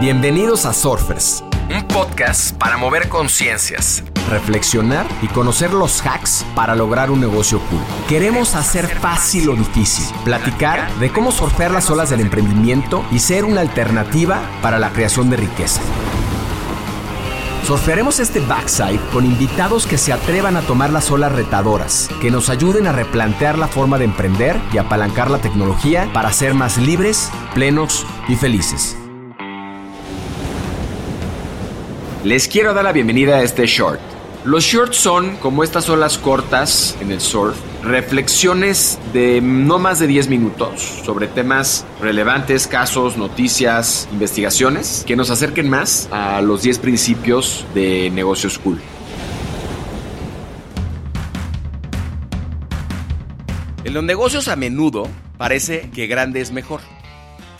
Bienvenidos a Surfers, un podcast para mover conciencias, reflexionar y conocer los hacks para lograr un negocio cool. Queremos hacer fácil lo difícil, platicar de cómo surfear las olas del emprendimiento y ser una alternativa para la creación de riqueza. Surfearemos este backside con invitados que se atrevan a tomar las olas retadoras, que nos ayuden a replantear la forma de emprender y apalancar la tecnología para ser más libres, plenos y felices. Les quiero dar la bienvenida a este short. Los shorts son, como estas olas cortas en el surf, reflexiones de no más de 10 minutos sobre temas relevantes, casos, noticias, investigaciones, que nos acerquen más a los 10 principios de negocios cool. En los negocios a menudo parece que grande es mejor.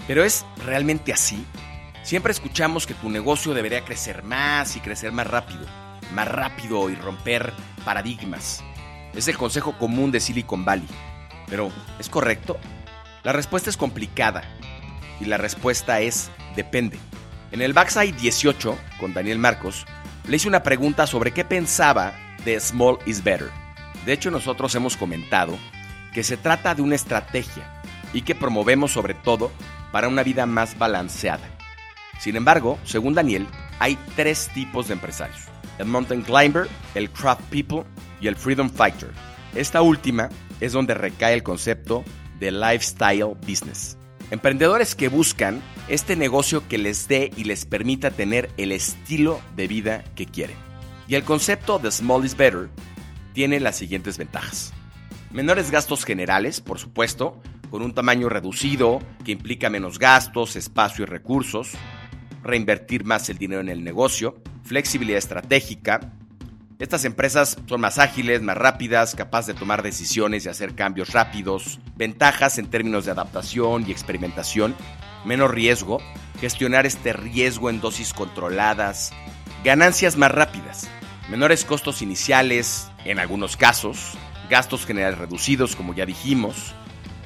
Pero ¿es realmente así? Siempre escuchamos que tu negocio debería crecer más y crecer más rápido, más rápido y romper paradigmas. Es el consejo común de Silicon Valley. Pero, ¿es correcto? La respuesta es complicada y la respuesta es depende. En el Backside 18, con Daniel Marcos, le hice una pregunta sobre qué pensaba de Small is Better. De hecho, nosotros hemos comentado que se trata de una estrategia y que promovemos sobre todo para una vida más balanceada. Sin embargo, según Daniel, hay tres tipos de empresarios. El mountain climber, el craft people y el freedom fighter. Esta última es donde recae el concepto de lifestyle business. Emprendedores que buscan este negocio que les dé y les permita tener el estilo de vida que quieren. Y el concepto de small is better tiene las siguientes ventajas. Menores gastos generales, por supuesto, con un tamaño reducido que implica menos gastos, espacio y recursos, reinvertir más el dinero en el negocio, flexibilidad estratégica. Estas empresas son más ágiles, más rápidas, capaces de tomar decisiones y hacer cambios rápidos, ventajas en términos de adaptación y experimentación, menos riesgo, gestionar este riesgo en dosis controladas, ganancias más rápidas, menores costos iniciales, en algunos casos, gastos generales reducidos, como ya dijimos,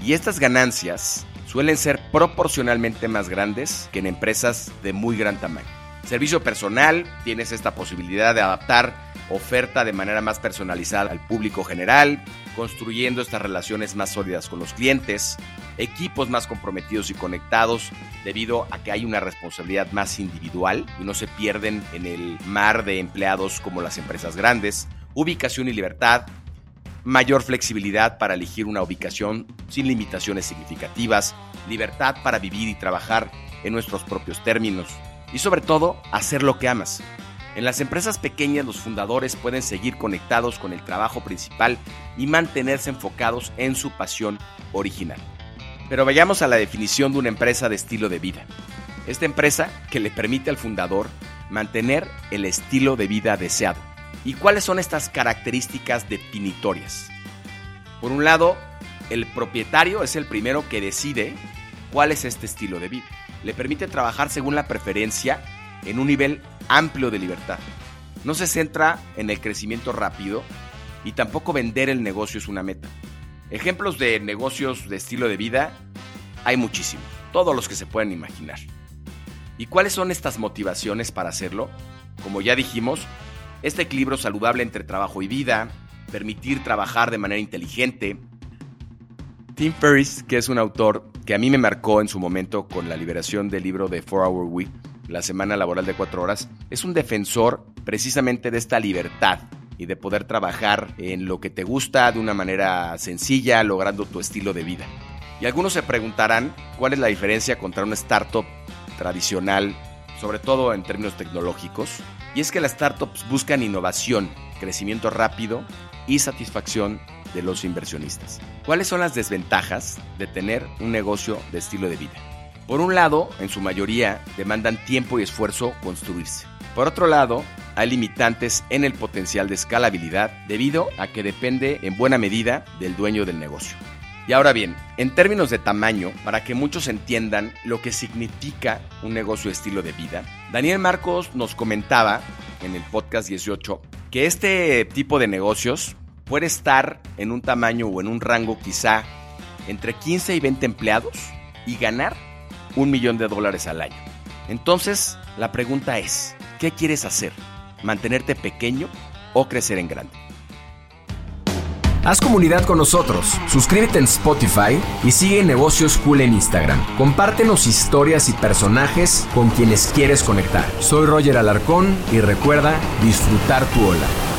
y estas ganancias suelen ser proporcionalmente más grandes que en empresas de muy gran tamaño. Servicio personal, tienes esta posibilidad de adaptar oferta de manera más personalizada al público general, construyendo estas relaciones más sólidas con los clientes, equipos más comprometidos y conectados debido a que hay una responsabilidad más individual y no se pierden en el mar de empleados como las empresas grandes, ubicación y libertad, mayor flexibilidad para elegir una ubicación sin limitaciones significativas, libertad para vivir y trabajar en nuestros propios términos y sobre todo hacer lo que amas. En las empresas pequeñas los fundadores pueden seguir conectados con el trabajo principal y mantenerse enfocados en su pasión original. Pero vayamos a la definición de una empresa de estilo de vida. Esta empresa que le permite al fundador mantener el estilo de vida deseado ¿Y cuáles son estas características definitorias? Por un lado, el propietario es el primero que decide cuál es este estilo de vida. Le permite trabajar según la preferencia en un nivel amplio de libertad. No se centra en el crecimiento rápido y tampoco vender el negocio es una meta. Ejemplos de negocios de estilo de vida hay muchísimos, todos los que se pueden imaginar. ¿Y cuáles son estas motivaciones para hacerlo? Como ya dijimos, este equilibrio saludable entre trabajo y vida, permitir trabajar de manera inteligente. Tim Ferriss, que es un autor que a mí me marcó en su momento con la liberación del libro de 4 Hour Week, la semana laboral de 4 horas, es un defensor precisamente de esta libertad y de poder trabajar en lo que te gusta de una manera sencilla, logrando tu estilo de vida. Y algunos se preguntarán cuál es la diferencia contra una startup tradicional, sobre todo en términos tecnológicos, y es que las startups buscan innovación, crecimiento rápido y satisfacción de los inversionistas. ¿Cuáles son las desventajas de tener un negocio de estilo de vida? Por un lado, en su mayoría, demandan tiempo y esfuerzo construirse. Por otro lado, hay limitantes en el potencial de escalabilidad debido a que depende en buena medida del dueño del negocio. Y ahora bien, en términos de tamaño, para que muchos entiendan lo que significa un negocio de estilo de vida, Daniel Marcos nos comentaba en el podcast 18 que este tipo de negocios puede estar en un tamaño o en un rango quizá entre 15 y 20 empleados y ganar un millón de dólares al año. Entonces, la pregunta es, ¿qué quieres hacer? ¿Mantenerte pequeño o crecer en grande? Haz comunidad con nosotros, suscríbete en Spotify y sigue Negocios Cool en Instagram. Compártenos historias y personajes con quienes quieres conectar. Soy Roger Alarcón y recuerda disfrutar tu ola.